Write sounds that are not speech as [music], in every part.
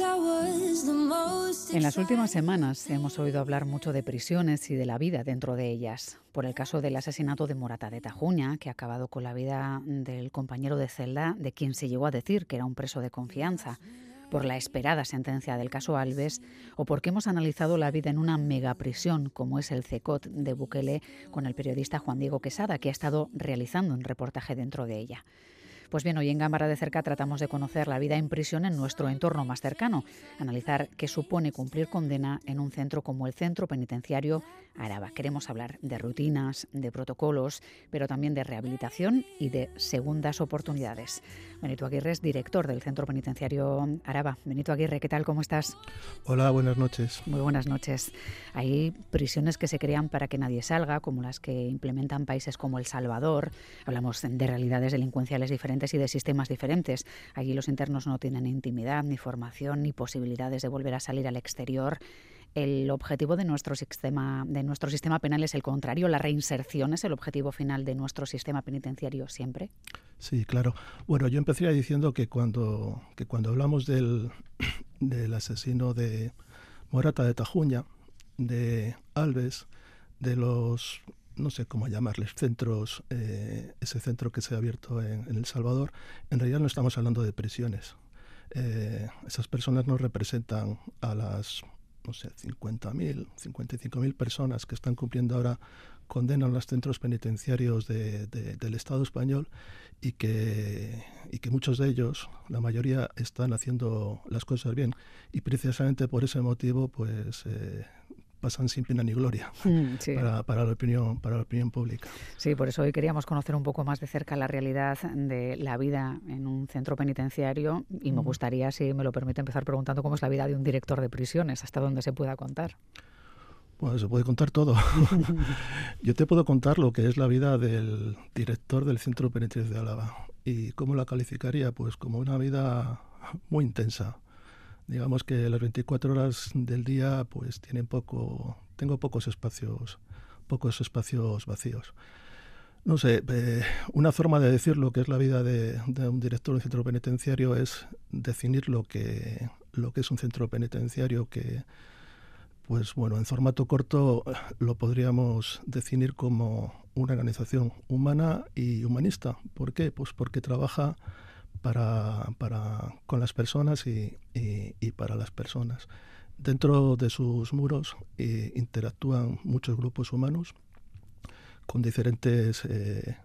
En las últimas semanas hemos oído hablar mucho de prisiones y de la vida dentro de ellas, por el caso del asesinato de Morata de Tajuña, que ha acabado con la vida del compañero de celda de quien se llegó a decir que era un preso de confianza, por la esperada sentencia del caso Alves o porque hemos analizado la vida en una megaprisión como es el CECOT de Bukele con el periodista Juan Diego Quesada, que ha estado realizando un reportaje dentro de ella. Pues bien, hoy en Gámara de Cerca tratamos de conocer la vida en prisión en nuestro entorno más cercano, analizar qué supone cumplir condena en un centro como el Centro Penitenciario Araba. Queremos hablar de rutinas, de protocolos, pero también de rehabilitación y de segundas oportunidades. Benito Aguirre es director del Centro Penitenciario Araba. Benito Aguirre, ¿qué tal? ¿Cómo estás? Hola, buenas noches. Muy buenas noches. Hay prisiones que se crean para que nadie salga, como las que implementan países como El Salvador. Hablamos de realidades delincuenciales diferentes y de sistemas diferentes. Allí los internos no tienen intimidad, ni formación, ni posibilidades de volver a salir al exterior. El objetivo de nuestro sistema, de nuestro sistema penal es el contrario, la reinserción es el objetivo final de nuestro sistema penitenciario siempre. Sí, claro. Bueno, yo empezaría diciendo que cuando, que cuando hablamos del, [clears throat] del asesino de Morata de Tajuña, de Alves, de los no sé cómo llamarles, centros, eh, ese centro que se ha abierto en, El Salvador, en realidad no estamos hablando de prisiones. Eh, esas personas no representan a las, no sé, 50.000, 55.000 personas que están cumpliendo ahora condena en los centros penitenciarios del Estado español y que, y que muchos de ellos, la mayoría, están haciendo las cosas bien. Y precisamente por ese motivo, pues eh, pasan sin pena ni gloria [laughs] mm, para, la opinión, para la opinión pública. Sí, por eso hoy queríamos conocer un poco más de cerca la realidad de la vida en un centro penitenciario y me gustaría, si me lo permite, empezar preguntando cómo es la vida de un director de prisiones, hasta dónde se pueda contar. Bueno, se puede contar todo. [laughs] [laughs] Yo te puedo contar lo que es la vida del director del Centro Penitenciario de Álava. ¿Y cómo la calificaría? Pues como una vida muy intensa, digamos que las 24 horas del día pues tienen poco tengo pocos espacios pocos espacios vacíos no sé eh, una forma de decir lo que es la vida de, un director de un centro penitenciario es definir lo que lo que es un centro penitenciario que pues bueno en formato corto lo podríamos definir como una organización humana y humanista ¿por qué? pues porque trabaja para, para, con las personas y, y, para las personas. Dentro de sus muros eh, interactúan muchos grupos humanos con diferentes eh,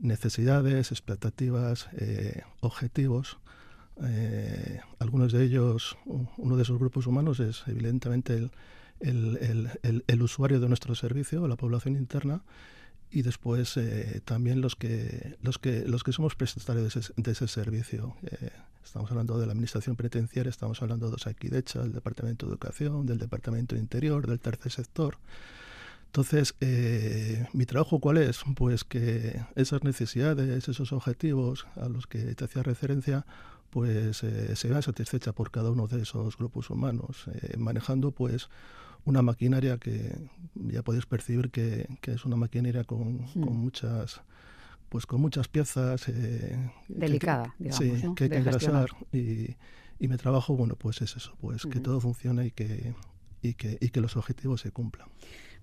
necesidades, expectativas, eh, objetivos. algunos de ellos, uno de esos grupos humanos es evidentemente el, el, el, el usuario de nuestro servicio, la población interna, y después eh, también los que los que los que somos prestatarios de ese, servicio. Eh, estamos hablando de la administración penitenciaria estamos hablando de Osakidecha del departamento de educación del departamento de interior del tercer sector. Entonces eh, mi trabajo cuál es pues que esas necesidades esos objetivos a los que te hacía referencia pues se vean satisfechas por cada uno de esos grupos humanos manejando pues una maquinaria que ya podéis percibir que, es una maquinaria con, hmm. muchas pues con muchas piezas eh, delicada digamos, sí, que hay que engrasar y, y mi trabajo bueno pues es eso pues que todo funcione y que y que, y que los objetivos se cumplan.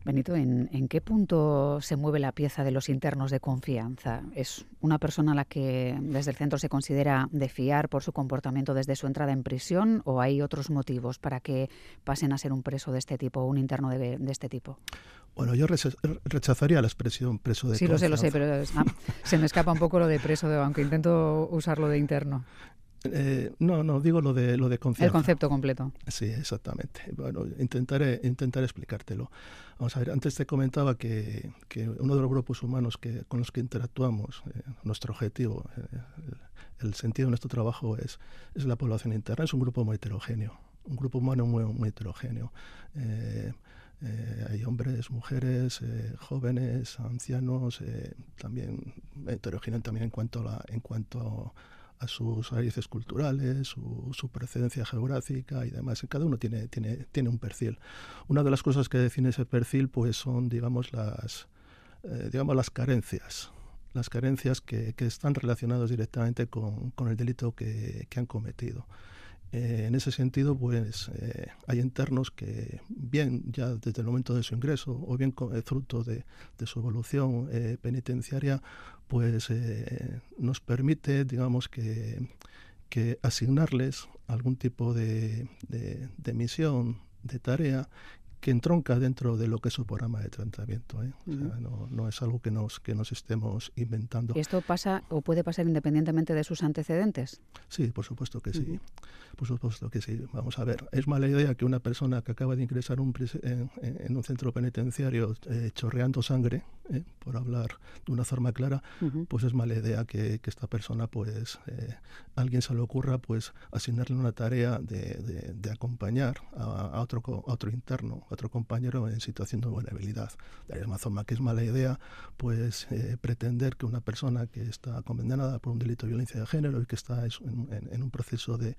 Benito, ¿en, ¿en, qué punto se mueve la pieza de los internos de confianza? ¿Es una persona a la que desde el centro se considera de fiar por su comportamiento desde su entrada en prisión o hay otros motivos para que pasen a ser un preso de este tipo, un interno de, de este tipo? Bueno, yo rechazaría la expresión preso de Sí, lo sé, lo sé, pero ah, se me escapa un poco lo de preso, de, aunque intento usarlo de interno. Eh, no, no, digo lo de lo de confianza. El concepto completo. Sí, exactamente. Bueno, intentaré, intentaré explicártelo. Vamos a ver, antes te comentaba que, que uno de los grupos humanos que, con los que interactuamos, eh, nuestro objetivo, eh, el, sentido de nuestro trabajo es, es la población interna. Es un grupo muy heterogéneo, un grupo humano muy, muy heterogéneo. hay hombres, mujeres, jóvenes, ancianos, también heterogéneo también en cuanto a la, en cuanto a sus raíces culturales, su, su, presencia geográfica y demás. Cada uno tiene, tiene, tiene un perfil. Una de las cosas que define ese perfil pues son, digamos, las, eh, digamos, las carencias. Las carencias que, que están relacionadas directamente con, con el delito que, que, han cometido. Eh, en ese sentido, pues eh, hay internos que, bien ya desde el momento de su ingreso o bien con, fruto de, su evolución penitenciaria, pues nos permite, digamos, que, asignarles algún tipo de misión, de tarea que entronca dentro de lo que es su programa de tratamiento. ¿eh? no, es algo que nos, que nos estemos inventando. ¿Y esto pasa o puede pasar independientemente de sus antecedentes? Sí, por supuesto que sí. Por supuesto que sí. Vamos a ver, es mala idea que una persona que acaba de ingresar un en, un centro penitenciario eh, chorreando sangre, ¿eh? por hablar de una forma clara, pues es mala idea que, esta persona, pues, alguien se le ocurra, pues, asignarle una tarea de, de, acompañar a, a, otro, a otro interno otro compañero en situación de vulnerabilidad. De la misma forma que es mala idea pues eh, pretender que una persona que está condenada por un delito de violencia de género y que está en, un proceso de,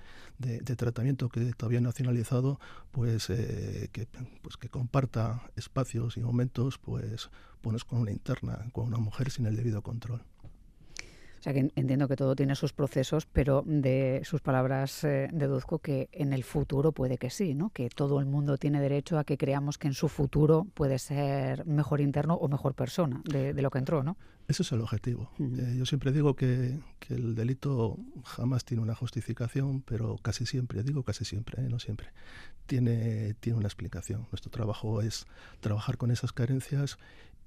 tratamiento que todavía no ha finalizado, pues, eh, que, pues que comparta espacios y momentos pues, pues con una interna, con una mujer sin el debido control. O sea que entiendo que todo tiene sus procesos, pero de sus palabras eh, deduzco que en el futuro puede que sí, ¿no? Que todo el mundo tiene derecho a que creamos que en su futuro puede ser mejor interno o mejor persona de, lo que entró, ¿no? Ese es el objetivo. Eh, yo siempre digo que, el delito jamás tiene una justificación, pero casi siempre, digo casi siempre, ¿eh? no siempre, tiene, tiene una explicación. Nuestro trabajo es trabajar con esas carencias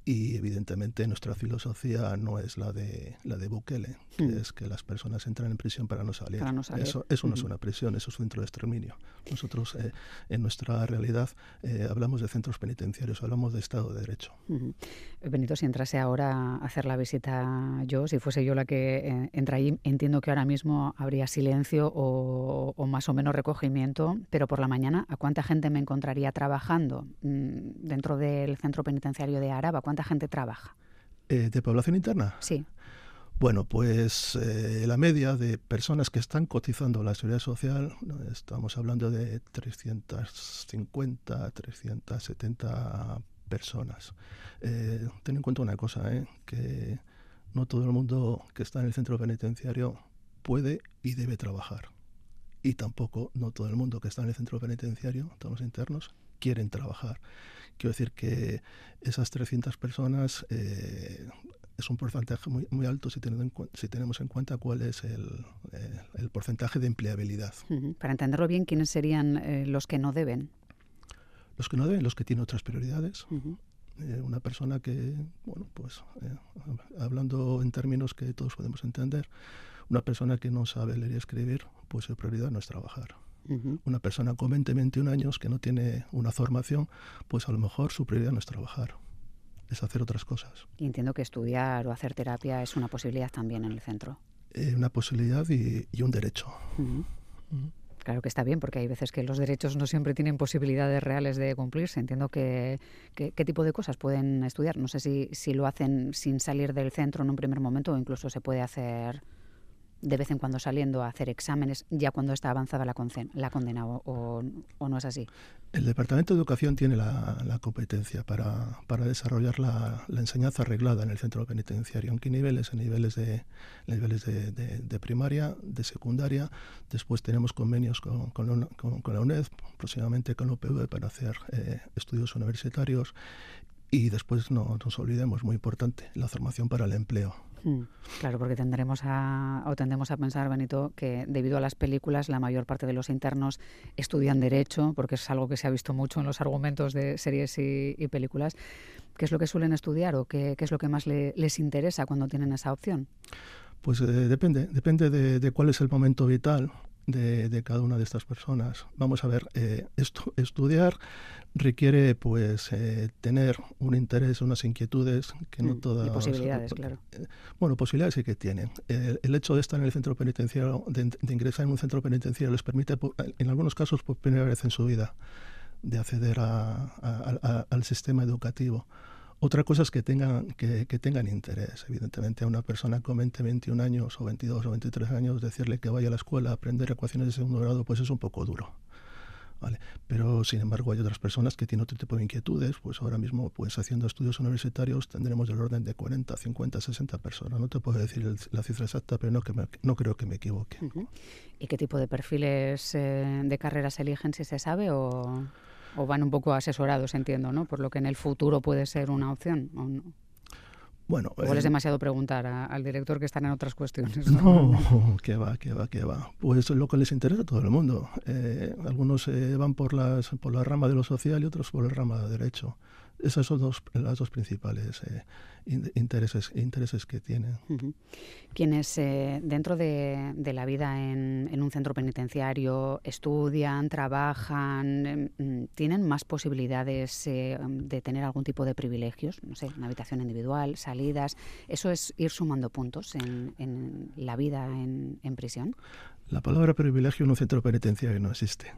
y evidentemente nuestra filosofía no es la de la de Bukele, que hmm. es que las personas entran en prisión para no salir. Eso, eso no es una prisión, eso es un centro de exterminio. Nosotros eh, en nuestra realidad eh, hablamos de centros penitenciarios, hablamos de Estado de Derecho. Benito, si entrase ahora a hacer la visita yo, si fuese yo la que eh, entra ahí, entiendo que ahora mismo habría silencio o, o, más o menos recogimiento, pero por la mañana, ¿a cuánta gente me encontraría trabajando mm, dentro del centro penitenciario de Araba? ¿Cuánta gente trabaja? Eh, ¿De población interna? Sí. Bueno, pues eh, la media de personas que están cotizando la seguridad social, estamos hablando de 350, 370 personas. Eh, ten en cuenta una cosa, eh, que no todo el mundo que está en el centro penitenciario puede y debe trabajar. Y tampoco no todo el mundo que está en el centro penitenciario, todos los internos, quieren trabajar. Quiero decir que esas 300 personas eh, es un porcentaje muy, muy alto si, si tenemos en cuenta cuál es el, eh, el porcentaje de empleabilidad. Para entenderlo bien, ¿quiénes serían eh, los que no deben? Los que no deben, los que tienen otras prioridades. una persona que, bueno, pues hablando en términos que todos podemos entender, una persona que no sabe leer y escribir, pues su prioridad no es trabajar. Una persona con 20, 21 años que no tiene una formación, pues a lo mejor su prioridad no es trabajar, es hacer otras cosas. Y entiendo que estudiar o hacer terapia es una posibilidad también en el centro. Eh, una posibilidad y, un derecho. Claro que está bien, porque hay veces que los derechos no siempre tienen posibilidades reales de cumplirse. Entiendo que, qué tipo de cosas pueden estudiar. No sé si, si lo hacen sin salir del centro en un primer momento o incluso se puede hacer de vez en cuando saliendo a hacer exámenes ya cuando está avanzada la, la condena o, no es así? El Departamento de Educación tiene la, competencia para, desarrollar la, enseñanza arreglada en el centro penitenciario. ¿En qué niveles? En niveles de, niveles de, primaria, de secundaria. Después tenemos convenios con, la UNED, próximamente con UPV para hacer eh, estudios universitarios. Y después no nos olvidemos, muy importante, la formación para el empleo claro, porque tendremos a, o tendemos a pensar, Benito, que debido a las películas la mayor parte de los internos estudian derecho, porque es algo que se ha visto mucho en los argumentos de series y, películas. ¿Qué es lo que suelen estudiar o qué, es lo que más les interesa cuando tienen esa opción? Pues eh, depende, depende de, cuál es el momento vital de, cada una de estas personas. Vamos a ver, eh, estudiar requiere pues eh, tener un interés, unas inquietudes que no mm, todas... Y posibilidades, claro. Eh, bueno, posibilidades sí que tienen. el hecho de estar en el centro penitenciario, de, ingresar en un centro penitenciario, les permite, en algunos casos, por primera vez en su vida, de acceder al sistema educativo. Otra cosa es que tengan, que, tengan interés. Evidentemente, a una persona con 20, 21 años o 22 o 23 años, decirle que vaya a la escuela a aprender ecuaciones de segundo grado, pues es un poco duro. ¿vale? Pero, sin embargo, hay otras personas que tienen otro tipo de inquietudes, pues ahora mismo, pues haciendo estudios universitarios tendremos del orden de 40, 50, 60 personas. No te puedo decir la cifra exacta, pero no, que no creo que me equivoque. ¿Y qué tipo de perfiles eh, de carreras eligen, si se sabe, o, o, van un poco asesorados, entiendo, ¿no? Por lo que en el futuro puede ser una opción, ¿o no? Bueno, Igual es eh, demasiado preguntar al director que están en otras cuestiones. No, [laughs] que va, que va, que va. Pues lo que les interesa a todo el mundo. Eh, algunos eh, van por, las, por la rama de lo social y otros por la rama de derecho. Esas son dos, las dos principales eh, intereses, intereses que tienen. Quienes eh, dentro de, la vida en, un centro penitenciario estudian, trabajan, em, mm, tienen más posibilidades eh, de tener algún tipo de privilegios, no sé, una habitación individual, salidas. ¿Eso es ir sumando puntos en, en la vida en, en prisión? La palabra privilegio en un centro penitenciario no existe.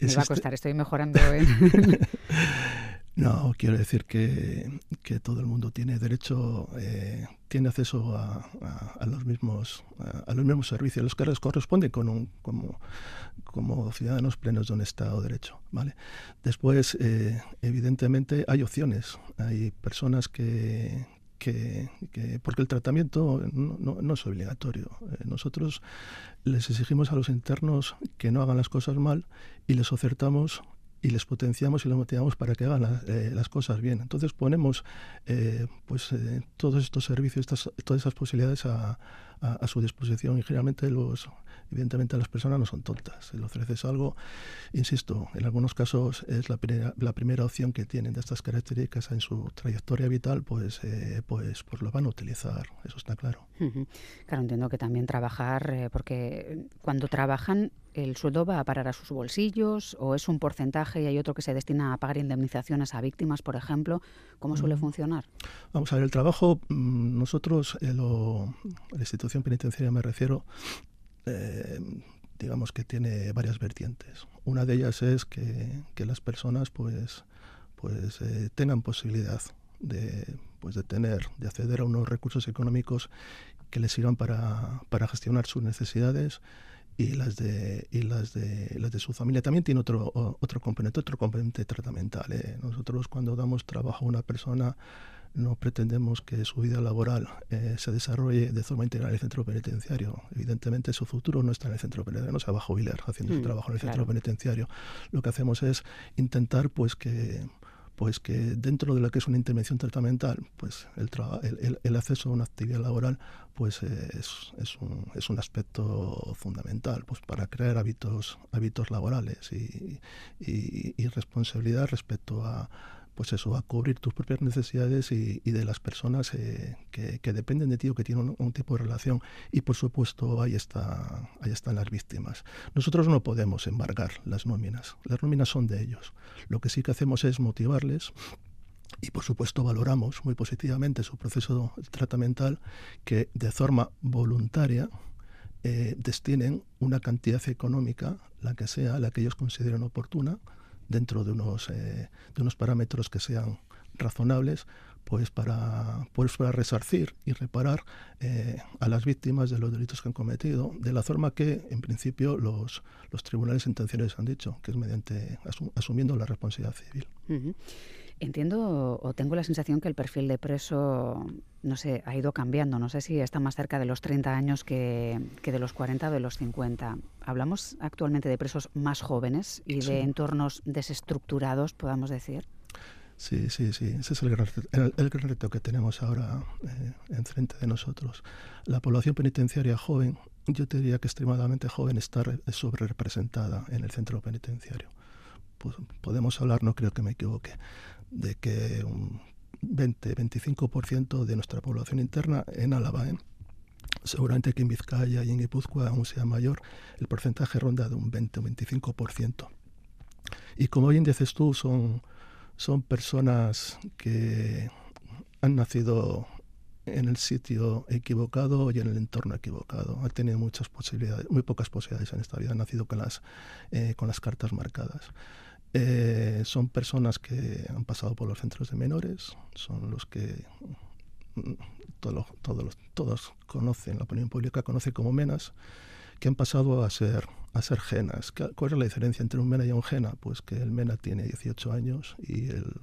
Me va a costar, estoy mejorando. [laughs] no, quiero decir que, que, todo el mundo tiene derecho, eh, tiene acceso a, a, los mismos, a, los mismos servicios, los que les corresponden con un, como, como ciudadanos plenos de un Estado de Derecho. ¿vale? Después, eh, evidentemente, hay opciones. Hay personas que, que, porque el tratamiento no, no, es obligatorio. Eh, nosotros les exigimos a los internos que no hagan las cosas mal y les ofertamos y les potenciamos y les motivamos para que hagan eh, las cosas bien. Entonces ponemos eh, pues todos estos servicios, todas esas posibilidades a, a, su disposición y generalmente los evidentemente las personas no son tontas. Si le ofreces algo, insisto, en algunos casos es la primera, la primera opción que tienen de estas características en su trayectoria vital, pues, eh, pues, pues lo van a utilizar, eso está claro. Claro, entiendo que también trabajar, eh, porque cuando trabajan el sueldo va a parar a sus bolsillos o es un porcentaje y hay otro que se destina a pagar indemnizaciones a víctimas, por ejemplo. ¿Cómo suele funcionar? Vamos a ver, el trabajo, mm, nosotros, eh, lo, la institución penitenciaria me refiero, eh, digamos que tiene varias vertientes. Una de ellas es que, que las personas pues, pues eh, tengan posibilidad de, pues de tener, de acceder a unos recursos económicos que les sirvan para, para gestionar sus necesidades y las de y las de las de su familia también tiene otro otro componente otro componente tratamental ¿eh? nosotros cuando damos trabajo a una persona no pretendemos que su vida laboral eh, se desarrolle de forma integral en el centro penitenciario. Evidentemente su futuro no está en el centro penitenciario, no se va a jubilar haciendo su mm, trabajo en el centro penitenciario. Lo que hacemos es intentar pues que pues que dentro de lo que es una intervención tratamental, pues el, el, el acceso a una actividad laboral pues es, es, un, es un aspecto fundamental pues para crear hábitos hábitos laborales y, y responsabilidad respecto a pues eso, a cubrir tus propias necesidades y, de las personas eh, que, dependen de ti o que tienen un, tipo de relación. Y por supuesto, ahí, está, ahí están las víctimas. Nosotros no podemos embargar las nóminas, las nóminas son de ellos. Lo que sí que hacemos es motivarles y por supuesto valoramos muy positivamente su proceso tratamental que de forma voluntaria eh, destinen una cantidad económica, la que sea, la que ellos consideren oportuna, dentro de unos, eh, de unos parámetros que sean razonables pues para, pues para resarcir y reparar eh, a las víctimas de los delitos que han cometido, de la forma que, en principio, los, los tribunales intencionales han dicho, que es mediante asumiendo la responsabilidad civil. Entiendo o tengo la sensación que el perfil de preso, no sé, ha ido cambiando. No sé si está más cerca de los 30 años que, de los 40 o de los 50. Hablamos actualmente de presos más jóvenes y de entornos desestructurados, podamos decir. Sí, sí, sí. Ese es el gran, el, gran reto que tenemos ahora eh, enfrente de nosotros. La población penitenciaria joven, yo te diría que extremadamente joven, está sobre representada en el centro penitenciario. Pues podemos hablar, no creo que me equivoque, de que un 20-25% de nuestra población interna en Álava, ¿eh? seguramente que en Vizcaya y en Guipúzcoa aún sea mayor, el porcentaje ronda de un 20 o 25%. Y como bien dices tú, son, son personas que han nacido en el sitio equivocado y en el entorno equivocado. Han tenido muchas posibilidades, muy pocas posibilidades en esta vida. Han nacido con las, eh, con las cartas marcadas. Eh, son personas que han pasado por los centros de menores, son los que mm, todos, todos, todos conocen, la opinión pública conoce como menas, que han pasado a ser, a ser genas. ¿Cuál es la diferencia entre un MENA y un GENA? Pues que el MENA tiene 18 años y el,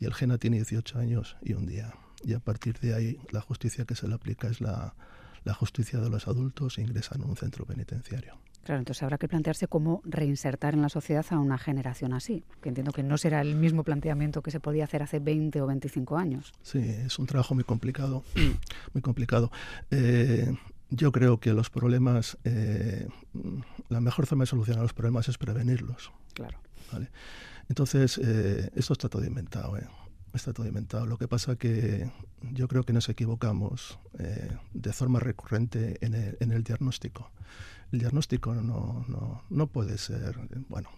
y el GENA tiene 18 años y un día. Y a partir de ahí la justicia que se le aplica es la, la justicia de los adultos e ingresan en un centro penitenciario. Claro, entonces habrá que plantearse cómo reinsertar en la sociedad a una generación así, que entiendo que no será el mismo planteamiento que se podía hacer hace 20 o 25 años. Sí, es un trabajo muy complicado, [clears throat] muy complicado. Eh, yo creo que los problemas, eh, la mejor forma de solucionar los problemas es prevenirlos. Claro. ¿vale? Entonces, eh, esto está todo inventado. ¿eh? Está todo inventado. Lo que pasa que yo creo que nos equivocamos de forma recurrente en el, en el diagnóstico el diagnóstico no, no, no, puede ser, bueno,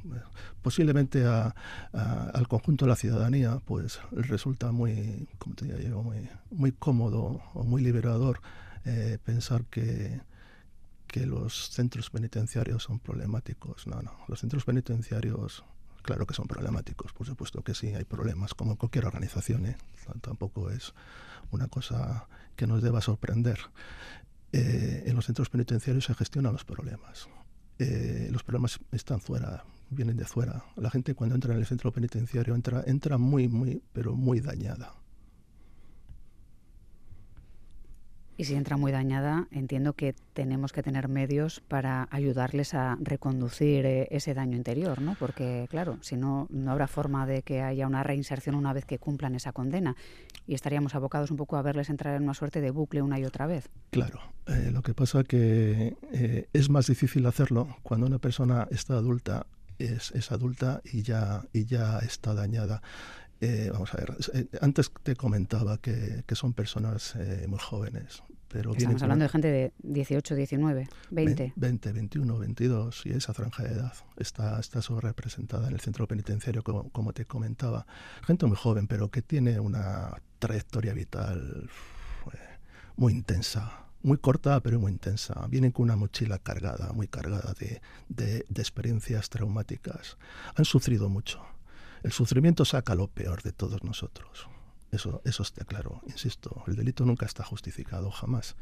posiblemente al conjunto de la ciudadanía pues resulta muy, como te diría yo, muy, muy cómodo o muy liberador eh, pensar que, que los centros penitenciarios son problemáticos. No, no, los centros penitenciarios claro que son problemáticos, por supuesto que sí, hay problemas, como cualquier organización, ¿eh? tampoco es una cosa que nos deba sorprender. Eh, en los centros penitenciarios se gestionan los problemas. Eh, los problemas están fuera, vienen de fuera. La gente cuando entra en el centro penitenciario entra, entra muy, muy, pero muy dañada. Y si entra muy dañada, entiendo que tenemos que tener medios para ayudarles a reconducir eh, ese daño interior, ¿no? Porque, claro, si no, no habrá forma de que haya una reinserción una vez que cumplan esa condena y estaríamos abocados un poco a verles entrar en una suerte de bucle una y otra vez. Claro, eh, lo que pasa que eh, es más difícil hacerlo cuando una persona está adulta, es, es adulta y ya, y ya está dañada. Eh, vamos a ver, eh, antes te comentaba que, que son personas eh, muy jóvenes. Pero Estamos hablando de gente de 18, 19, 20. 20, 21, 22 y esa franja de edad está, está representada en el centro penitenciario, como, como te comentaba. Gente muy joven, pero que tiene una trayectoria vital muy intensa, muy corta pero muy intensa. Vienen con una mochila cargada, muy cargada de, de, de experiencias traumáticas. Han sufrido mucho el sufrimiento saca lo peor de todos nosotros. Eso, eso está claro. Insisto, el delito nunca está justificado, jamás.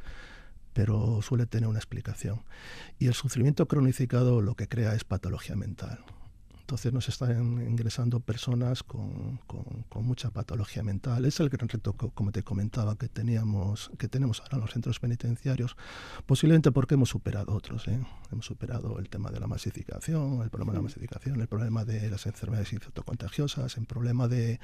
Pero suele tener una explicación. Y el sufrimiento cronificado lo que crea es patología mental. Entonces nos están ingresando personas con, con, mucha patología mental. Es el gran reto, como te comentaba, que, teníamos, que tenemos ahora en los centros penitenciarios, posiblemente porque hemos superado otros. ¿eh? Hemos superado el tema de la masificación, el problema de la masificación, el problema de las enfermedades infectocontagiosas, el problema de,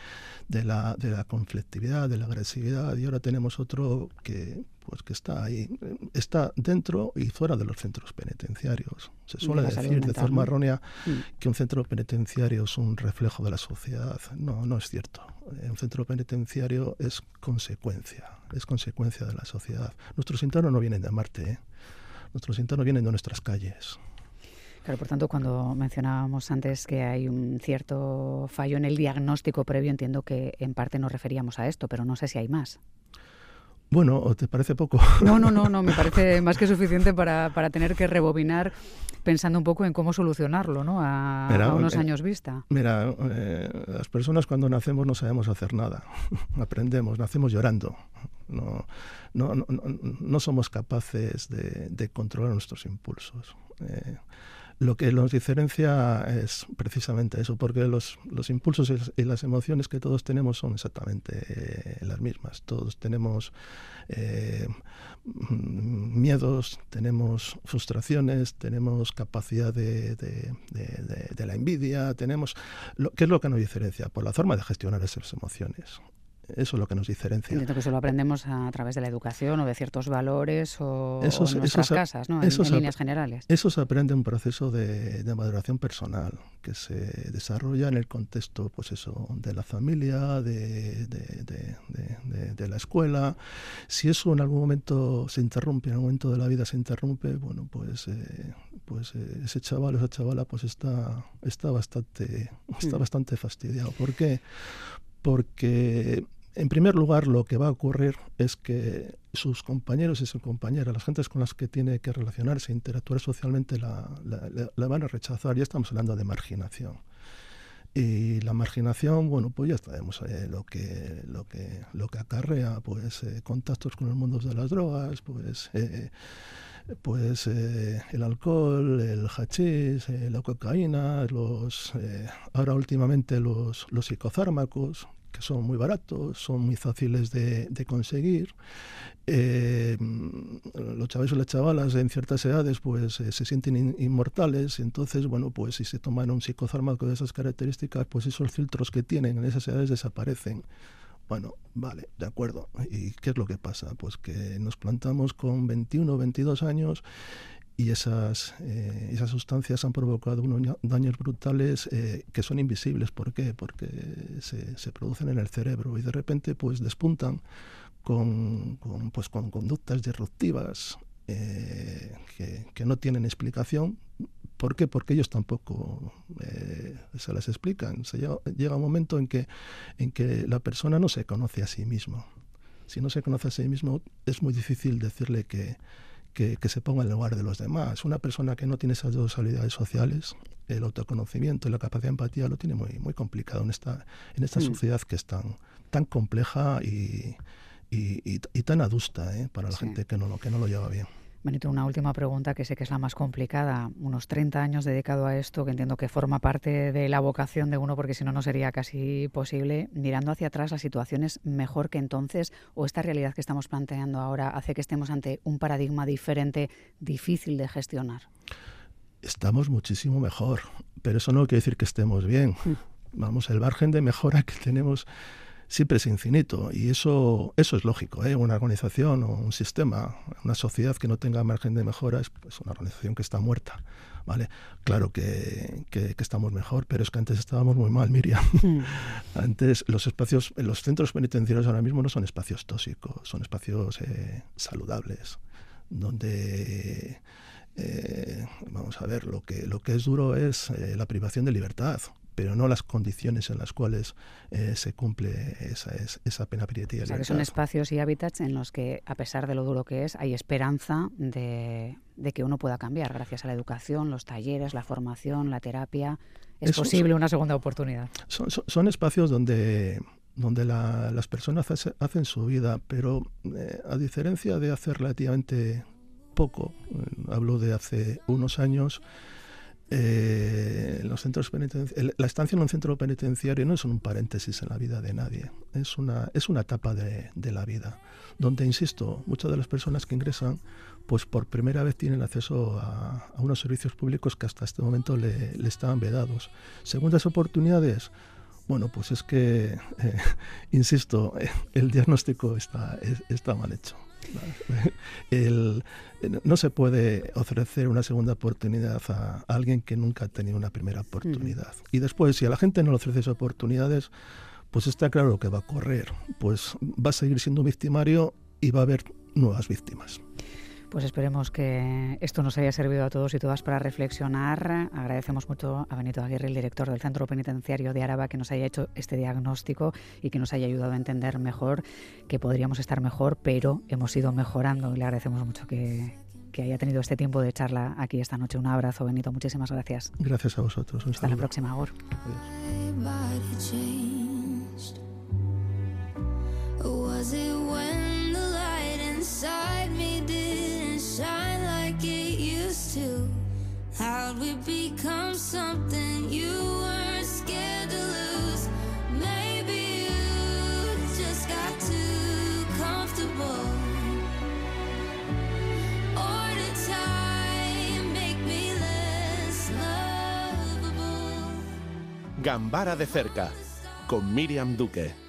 de, la, de la conflictividad, de la agresividad, y ahora tenemos otro que pues que está ahí, está dentro y fuera de los centros penitenciarios. Se suele decir de forma errónea mm. que un centro penitenciario es un reflejo de la sociedad. No, no es cierto. Un centro penitenciario es consecuencia, es consecuencia de la sociedad. Nuestros internos no vienen de Marte, ¿eh? nuestros internos vienen de nuestras calles. Claro, por tanto, cuando mencionábamos antes que hay un cierto fallo en el diagnóstico previo, entiendo que en parte nos referíamos a esto, pero no sé si hay más. Bueno, ¿o te parece poco? [laughs] No, no, no, no, me parece [laughs] más que suficiente para, para tener que rebobinar pensando un poco en cómo solucionarlo, ¿no? A, unos eh, años vista. Mira, eh, las personas cuando nacemos no sabemos hacer nada, [laughs] aprendemos, nacemos llorando, no, no, no, no somos capaces de, de, controlar nuestros impulsos. Eh, lo que nos diferencia es precisamente eso, porque los, los impulsos y las emociones que todos tenemos son exactamente eh, las mismas. Todos tenemos eh, miedos, tenemos frustraciones, tenemos capacidad de, de, de, la envidia, tenemos... Lo, ¿Qué es lo que nos diferencia? Por la forma de gestionar esas emociones. Eso es lo que nos diferencia. Entiendo que eso lo aprendemos a través de la educación o de ciertos valores o, en nuestras casas, ¿no? en, líneas generales. Eso se aprende en un proceso de, maduración personal que se desarrolla en el contexto pues eso, de la familia, de, de, la escuela. Si eso en algún momento se interrumpe, en algún momento de la vida se interrumpe, bueno, pues, eh, pues eh, ese chaval o esa chavala pues está, está, bastante, está bastante fastidiado. ¿Por qué? Porque en primer lugar, lo que va a ocurrir es que sus compañeros y sus compañeras, las gentes con las que tiene que relacionarse, interactuar socialmente, la, van a rechazar. Ya estamos hablando de marginación. Y la marginación, bueno, pues ya sabemos eh, lo que lo que lo que acarrea, pues eh, contactos con el mundo de las drogas, pues eh, pues el alcohol, el hachís, la cocaína, los ahora últimamente los, los psicofármacos, que son muy baratos, son muy fáciles de, conseguir. Eh, los chavales o las chavalas en ciertas edades pues eh, se sienten inmortales, entonces, bueno, pues si se toman un psicofármaco de esas características, pues esos filtros que tienen en esas edades desaparecen. Bueno, vale, de acuerdo. ¿Y qué es lo que pasa? Pues que nos plantamos con 21 o 22 años y esas, eh, esas sustancias han provocado unos daños brutales eh, que son invisibles. ¿Por qué? Porque se, se, producen en el cerebro y de repente pues despuntan con, con pues, con conductas disruptivas eh, que, que, no tienen explicación. ¿Por qué? Porque ellos tampoco se las explican. Se llega, un momento en que, en que la persona no se conoce a sí mismo. Si no se conoce a sí mismo, es muy difícil decirle que, que, se ponga en lugar de los demás. Una persona que no tiene esas dos habilidades sociales, el autoconocimiento y la capacidad de empatía, lo tiene muy, muy complicado en esta, en esta mm. sociedad que es tan, tan compleja y, y, tan adusta ¿eh? para la gente que no, que no lo lleva bien. Benito, una última pregunta que sé que es la más complicada. Unos 30 años dedicado a esto, que entiendo que forma parte de la vocación de uno, porque si no, no sería casi posible. Mirando hacia atrás, ¿la situación es mejor que entonces o esta realidad que estamos planteando ahora hace que estemos ante un paradigma diferente, difícil de gestionar? Estamos muchísimo mejor, pero eso no quiere decir que estemos bien. Mm. Vamos, el margen de mejora que tenemos siempre es infinito y eso, eso es lógico. ¿eh? Una organización o un sistema, una sociedad que no tenga margen de mejora es pues, una organización que está muerta. ¿vale? Claro que, que, estamos mejor, pero es que antes estábamos muy mal, Miriam. Mm. [laughs] antes los espacios, los centros penitenciarios ahora mismo no son espacios tóxicos, son espacios eh, saludables, donde... Eh, vamos a ver, lo que, lo que es duro es eh, la privación de libertad, pero no las condiciones en las cuales eh, se cumple esa, esa pena penitenciaria. O sea, que son espacios y hábitats en los que, a pesar de lo duro que es, hay esperanza de, que uno pueda cambiar gracias a la educación, los talleres, la formación, la terapia. Es posible una segunda oportunidad. Son, espacios donde donde las personas hacen su vida, pero eh, a diferencia de hace relativamente poco, eh, hablo de hace unos años, eh, los centros la estancia en un centro penitenciario no es un paréntesis en la vida de nadie, es una, es una etapa de, la vida, donde, insisto, muchas de las personas que ingresan, pues por primera vez tienen acceso a, unos servicios públicos que hasta este momento le, le estaban vedados. Segundas oportunidades, bueno, pues es que, eh, [laughs] insisto, el diagnóstico está, está mal hecho. [laughs] no se puede ofrecer una segunda oportunidad a, alguien que nunca ha tenido una primera oportunidad. Y después, si a la gente no le ofreces oportunidades, pues está claro que va a correr, pues va a seguir siendo victimario y va a haber nuevas víctimas. Pues esperemos que esto nos haya servido a todos y todas para reflexionar. Agradecemos mucho a Benito Aguirre, el director del Centro Penitenciario de Araba, que nos haya hecho este diagnóstico y que nos haya ayudado a entender mejor que podríamos estar mejor, pero hemos ido mejorando. Y le agradecemos mucho que, haya tenido este tiempo de charla aquí esta noche. Un abrazo, Benito. Muchísimas gracias. Gracias a vosotros. Hasta la próxima, Agor. shine like it used to? How'd we become something you weren't scared to lose? Maybe you just got too comfortable. Or did time make me less lovable? Gambara de cerca, con Miriam Duque.